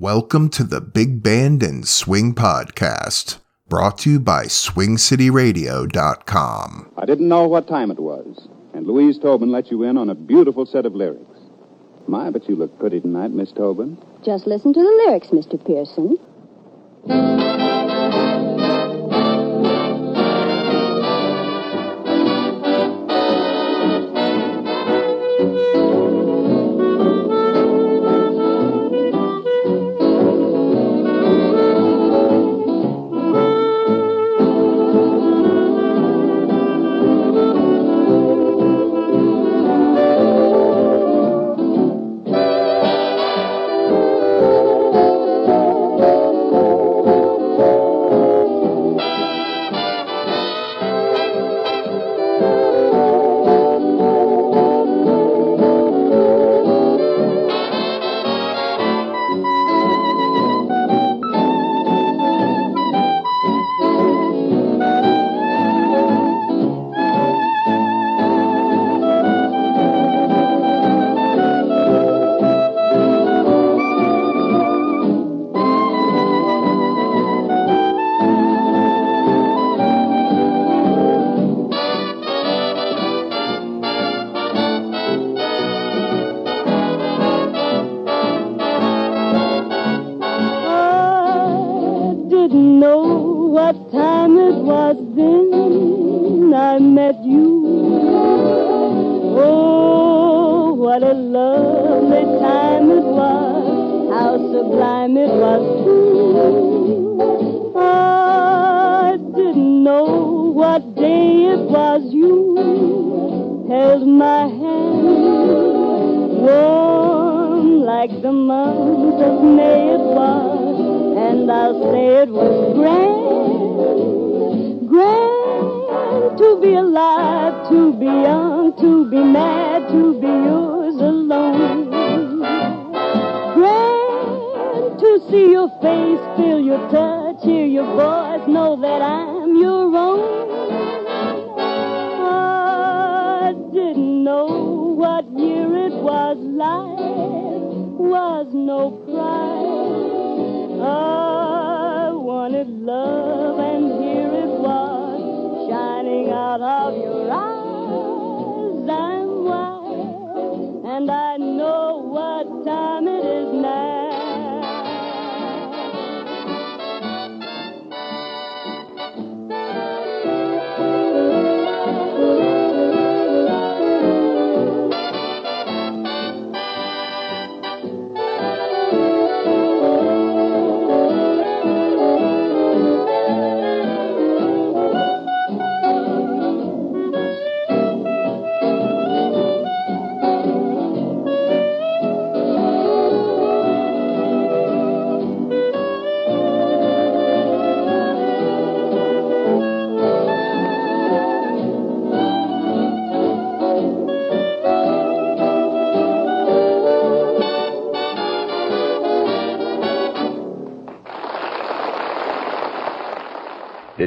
Welcome to the Big Band and Swing Podcast, brought to you by SwingCityRadio.com. I didn't know what time it was, and Louise Tobin let you in on a beautiful set of lyrics. My, but you look pretty tonight, Miss Tobin. Just listen to the lyrics, Mr. Pearson. Month of May it was and I'll say it was grand, grand to be alive, to be young, to be mad, to be yours alone. Grand to see your face, feel your touch, hear your voice, know that I'm your own. I didn't know what year it was, life was no prize. I wanted love, and here it was, shining out of your eyes. I'm wise, and I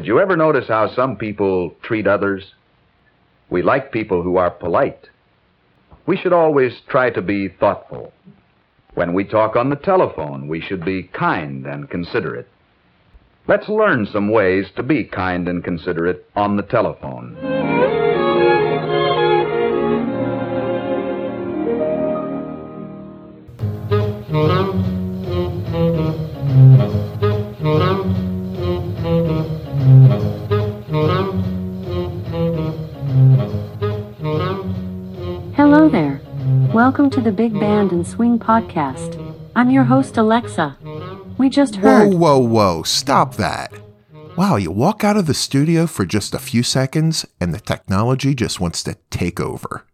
Did you ever notice how some people treat others? We like people who are polite. We should always try to be thoughtful. When we talk on the telephone, we should be kind and considerate. Let's learn some ways to be kind and considerate on the telephone. Hello to the Big Band and Swing Podcast. I'm your host, Alexa. We just heard. Whoa, whoa, whoa, stop that. Wow, you walk out of the studio for just a few seconds and the technology just wants to take over.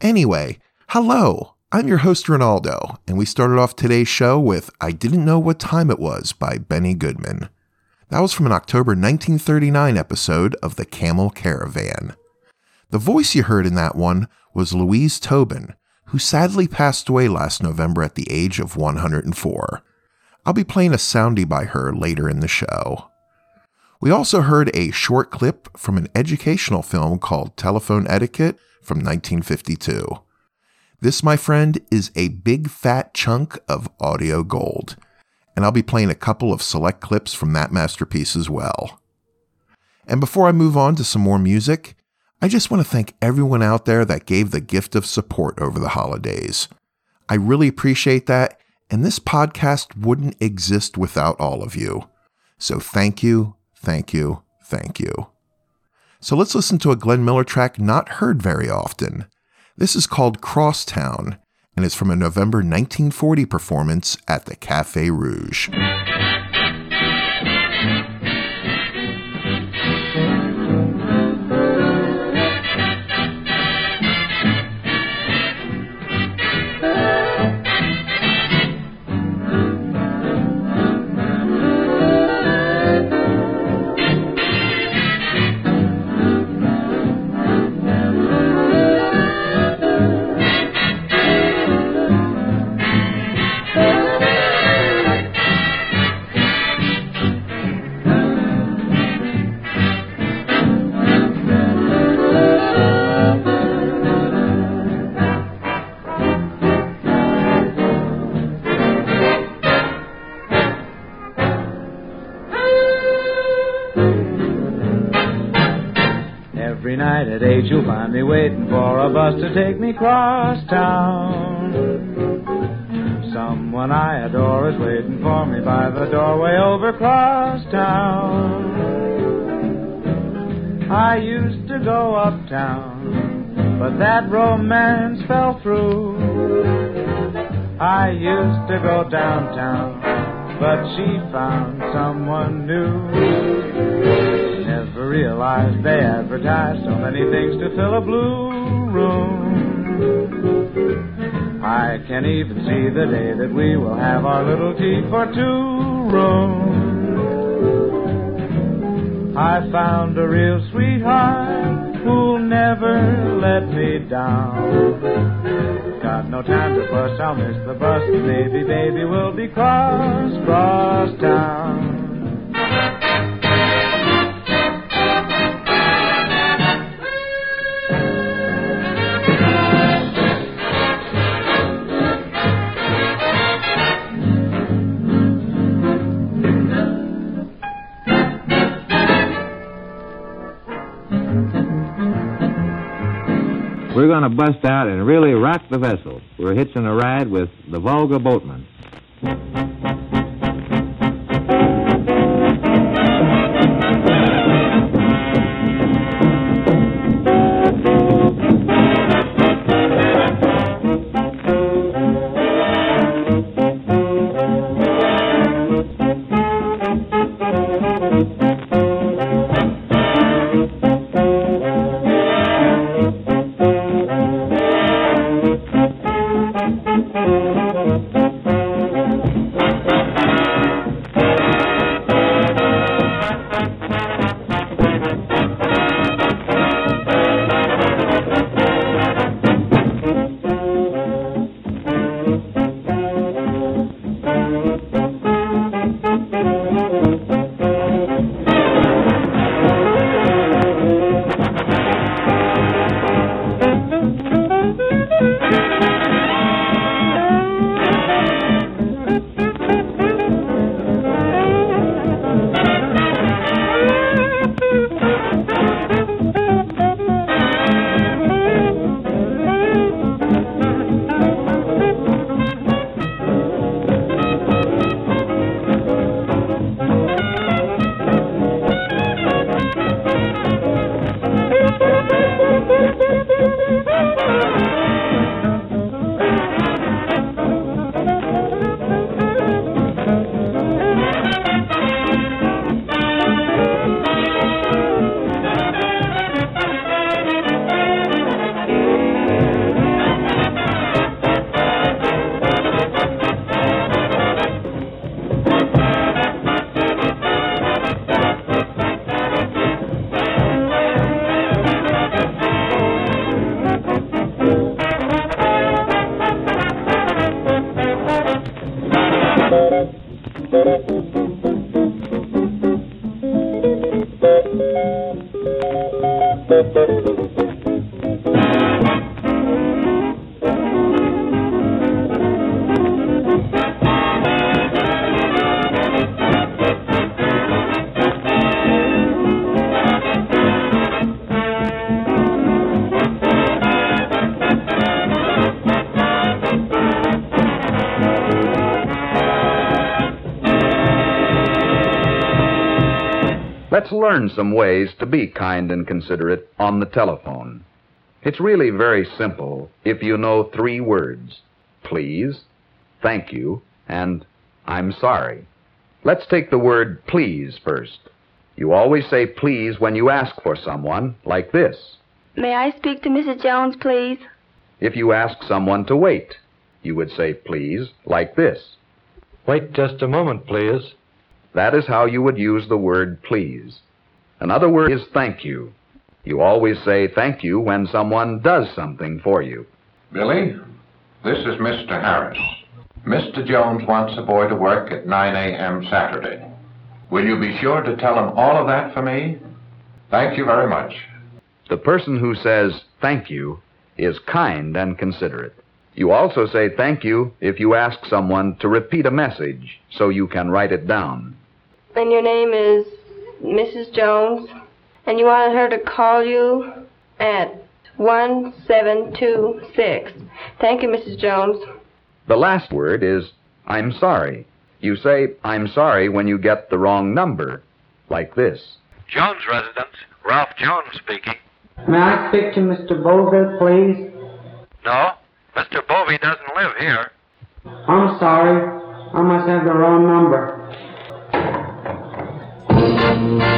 Anyway, hello, I'm your host, Ronaldo, and we started off today's show with I Didn't Know What Time It Was by Benny Goodman. That was from an October 1939 episode of The Camel Caravan. The voice you heard in that one was Louise Tobin, who sadly passed away last November at the age of 104. I'll be playing a soundie by her later in the show. We also heard a short clip from an educational film called Telephone Etiquette from 1952. This, my friend, is a big fat chunk of audio gold. and I'll be playing a couple of select clips from that masterpiece as well. And before I move on to some more music, I just want to thank everyone out there that gave the gift of support over the holidays. I really appreciate that, and this podcast wouldn't exist without all of you. So thank you, thank you, thank you. So let's listen to a Glenn Miller track not heard very often. This is called Crosstown and is from a November 1940 performance at the Cafe Rouge. Waiting for a bus to take me cross town. Someone I adore is waiting for me by the doorway over cross town. I used to go uptown, but that romance fell through. I used to go downtown, but she found someone new. Realized they advertised so many things to fill a blue room. I can't even see the day that we will have our little tea for two rooms. I found a real sweetheart who'll never let me down. Got no time to fuss, I'll miss the bus. Maybe, baby, we'll be cross, cross town. We're going to bust out and really rock the vessel. We're hitching a ride with the Volga Boatman. Learn some ways to be kind and considerate on the telephone. It's really very simple if you know three words please, thank you, and I'm sorry. Let's take the word please first. You always say please when you ask for someone, like this. May I speak to Mrs. Jones, please? If you ask someone to wait, you would say please, like this. Wait just a moment, please. That is how you would use the word please. Another word is thank you. You always say thank you when someone does something for you. Billy, this is Mr. Harris. Mr. Jones wants a boy to work at 9 a.m. Saturday. Will you be sure to tell him all of that for me? Thank you very much. The person who says thank you is kind and considerate. You also say thank you if you ask someone to repeat a message so you can write it down. And your name is Mrs. Jones? And you wanted her to call you at 1726. Thank you, Mrs. Jones. The last word is I'm sorry. You say I'm sorry when you get the wrong number, like this. Jones residence. Ralph Jones speaking. May I speak to Mr. Bovey, please? No, Mr. Bovey doesn't live here. I'm sorry. I must have the wrong number. Thank you.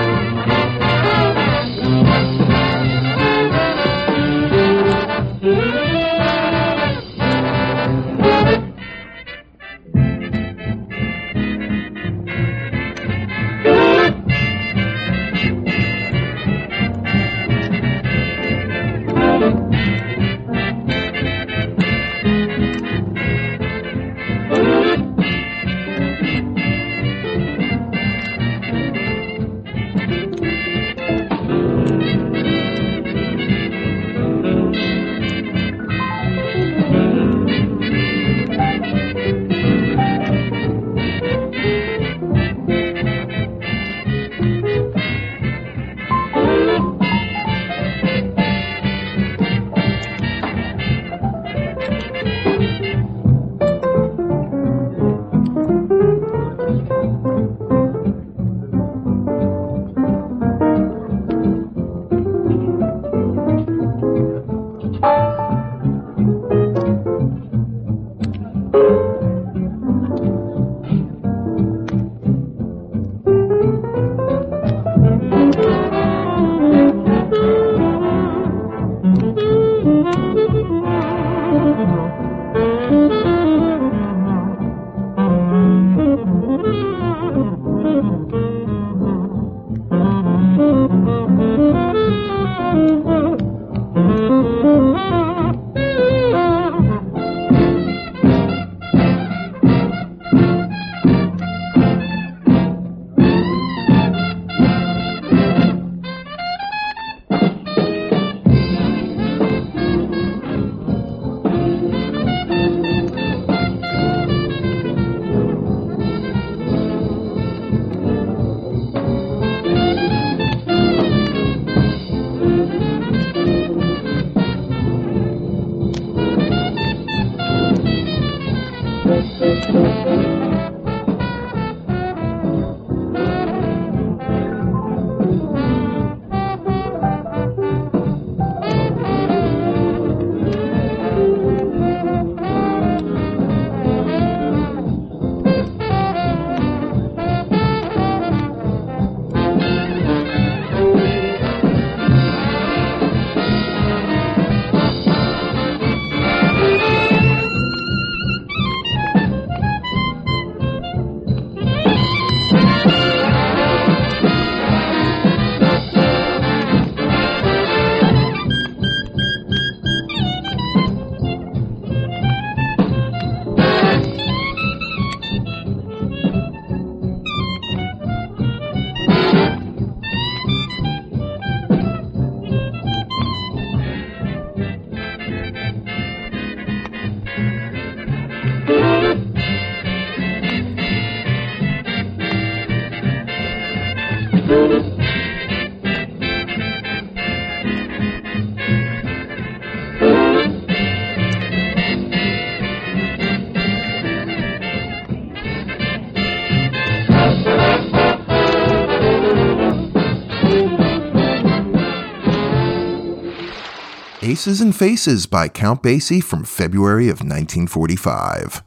Faces and Faces by Count Basie from February of 1945.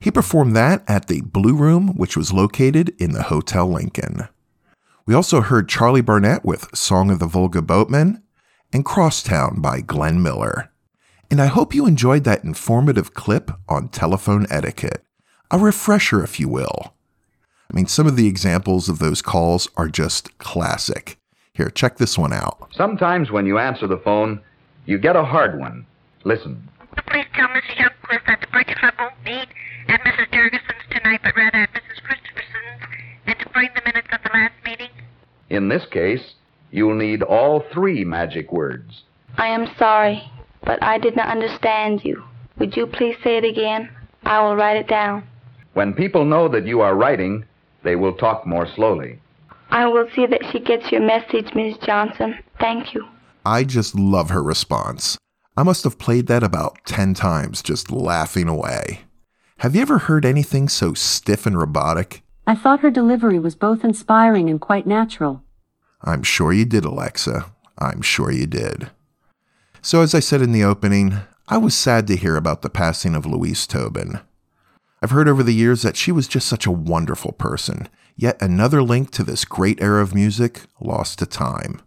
He performed that at the Blue Room, which was located in the Hotel Lincoln. We also heard Charlie Barnet with Song of the Volga Boatmen and Crosstown by Glenn Miller. And I hope you enjoyed that informative clip on telephone etiquette. A refresher, if you will. I mean, some of the examples of those calls are just classic. Here, check this one out. Sometimes when you answer the phone, you get a hard one. Listen. Please tell Mrs. Youngquist that the Bridge Club won't meet at Mrs. Jurgensen's tonight, but rather at Mrs. Christopherson's, and to bring the minutes of the last meeting. In this case, you'll need all three magic words. I am sorry, but I did not understand you. Would you please say it again? I will write it down. When people know that you are writing, they will talk more slowly. I will see that she gets your message, Miss Johnson. Thank you. I just love her response. I must have played that about 10 times, just laughing away. Have you ever heard anything so stiff and robotic? I thought her delivery was both inspiring and quite natural. I'm sure you did, Alexa. I'm sure you did. So, as I said in the opening, I was sad to hear about the passing of Louise Tobin. I've heard over the years that she was just such a wonderful person, yet another link to this great era of music lost to time.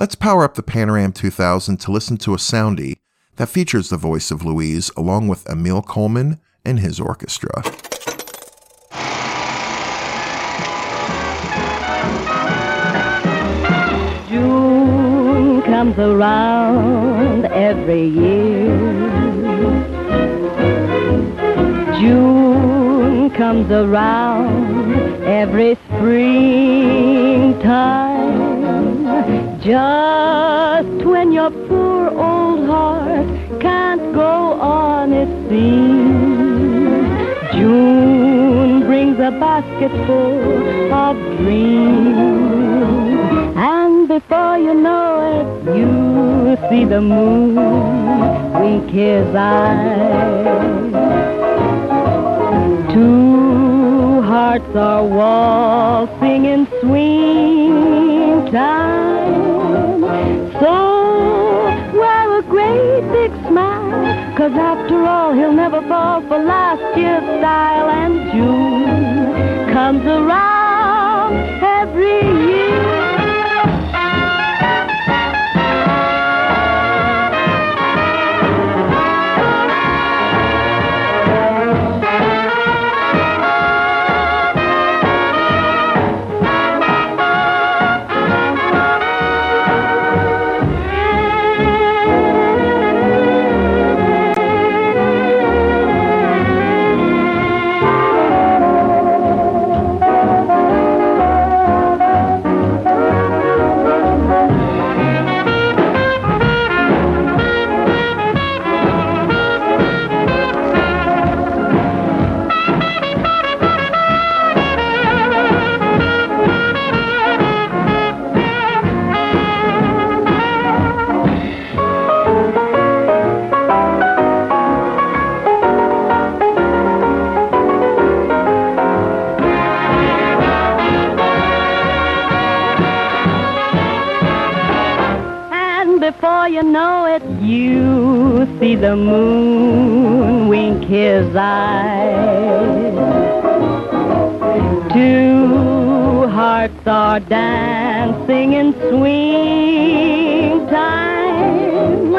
Let's power up the Panoram 2000 to listen to a soundie that features the voice of Louise along with Emil Coleman and his orchestra. June comes around every year. June comes around every springtime. Just when your poor old heart can't go on, it seems. June brings a basket full of dreams. And before you know it, you see the moon wink his eyes. Two hearts are waltzing in swing cause after all, he'll never fall for last year's style. And June comes around dancing in swing time.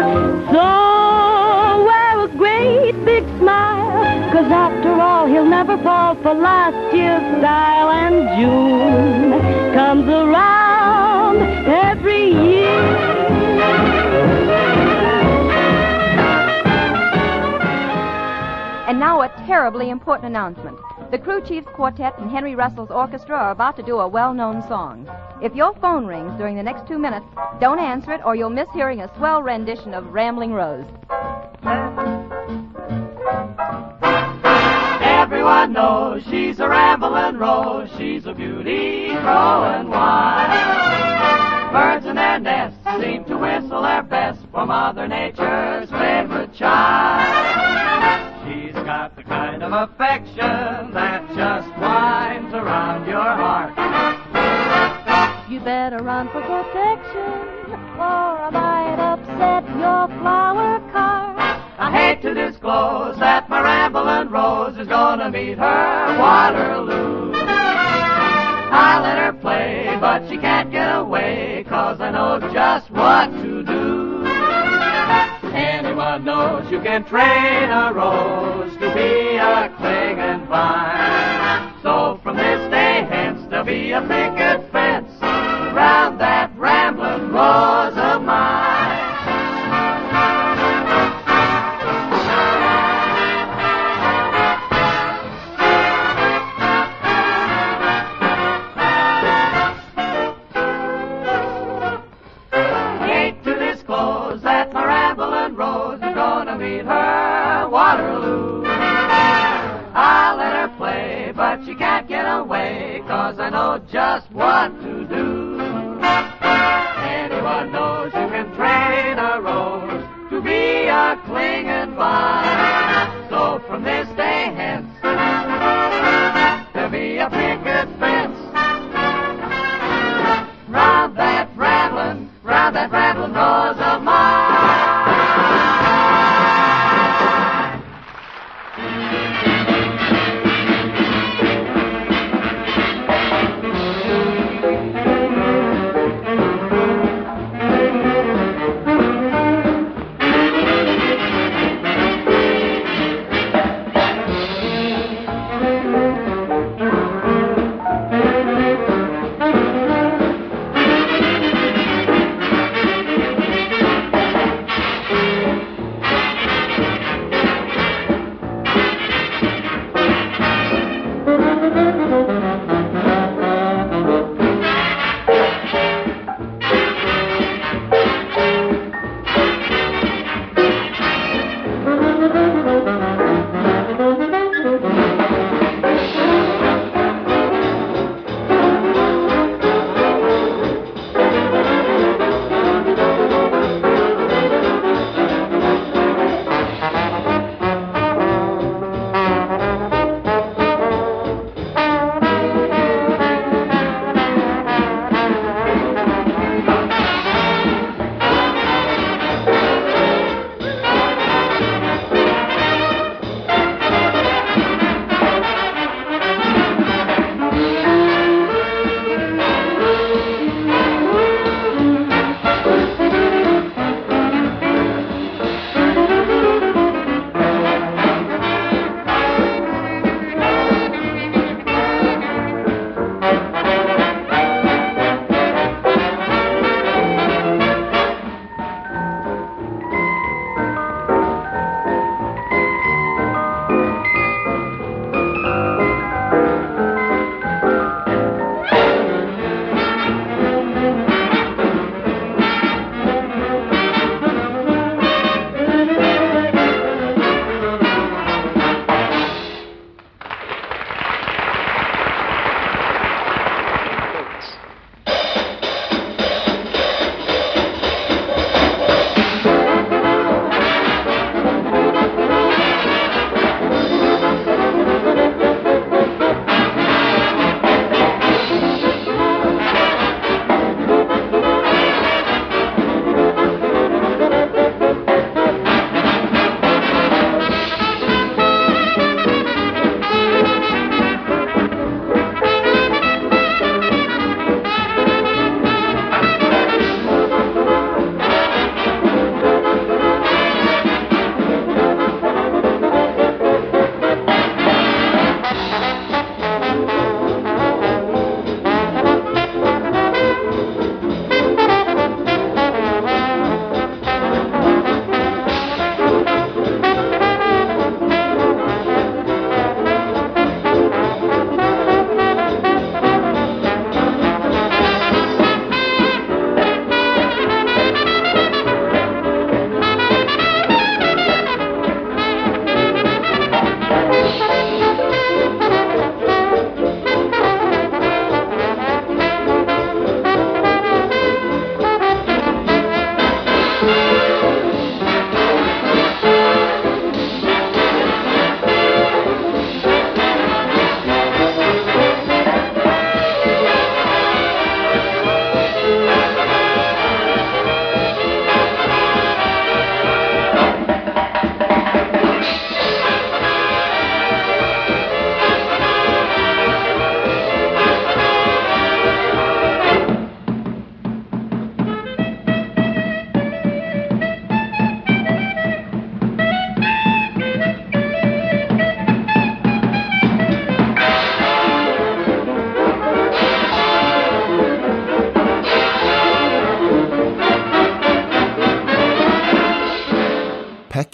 So wear a great big smile, cause after all, he'll never fall for last year's style. And June comes around every year. And now a terribly important announcement. The Crew Chiefs Quartet and Henry Russell's orchestra are about to do a well-known song. If your phone rings during the next two minutes, don't answer it or you'll miss hearing a swell rendition of Rambling Rose. Everyone knows she's a rambling rose. She's a beauty growing wild. Birds in their nests seem to whistle their best for Mother Nature's favorite child. Of affection that just winds around your heart. You better run for protection, or I might upset your flower cart. I hate to disclose that my rambling rose is gonna meet her Waterloo. I let her play, but she can't get away, cause I know just what to do. Anyone knows you can train a rose to be a clinging vine. So from this day hence, there'll be a picket fence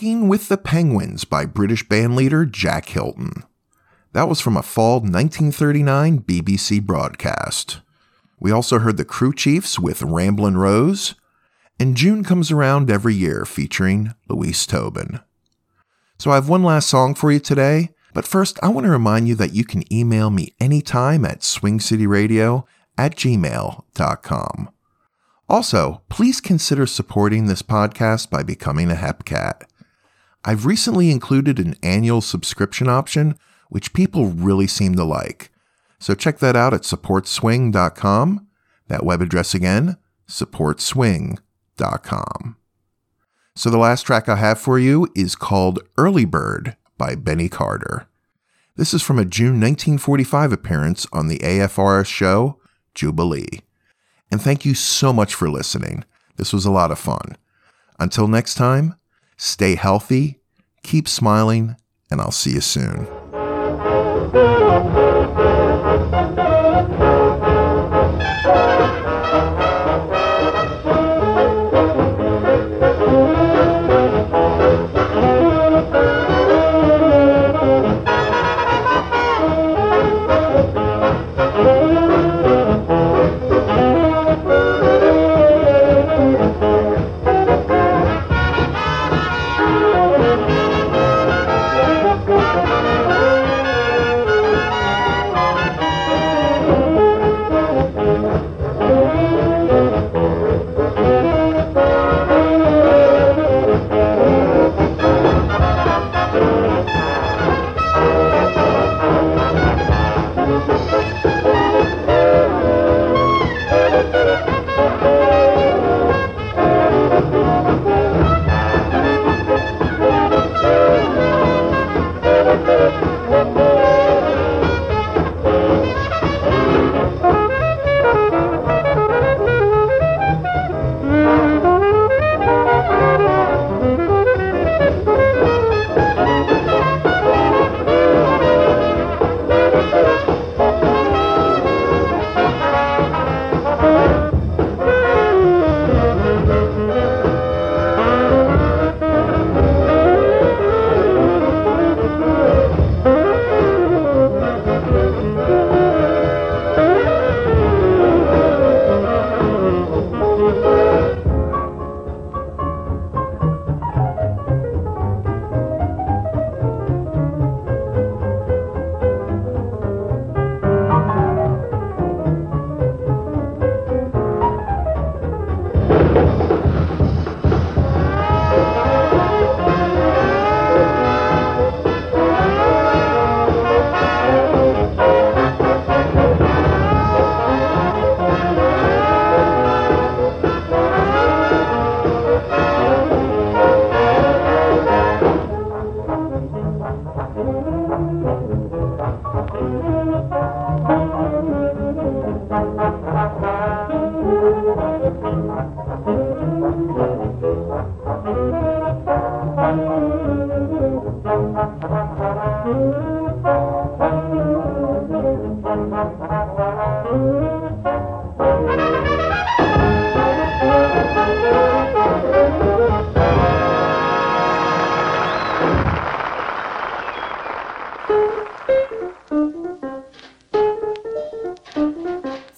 With the Penguins by British bandleader Jack Hylton. That was from a fall 1939 BBC broadcast. We also heard the Crew Chiefs with Ramblin' Rose, and June comes around every year featuring Louise Tobin. So I have one last song for you today, but first I want to remind you that you can email me anytime at swingcityradio at gmail.com. Also, please consider supporting this podcast by becoming a HepCat. I've recently included an annual subscription option, which people really seem to like. So check that out at supportswing.com. That web address again, supportswing.com. So the last track I have for you is called Early Bird by Benny Carter. This is from a June 1945 appearance on the AFRS show Jubilee. And thank you so much for listening. This was a lot of fun. Until next time, stay healthy, keep smiling, and I'll see you soon.